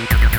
you.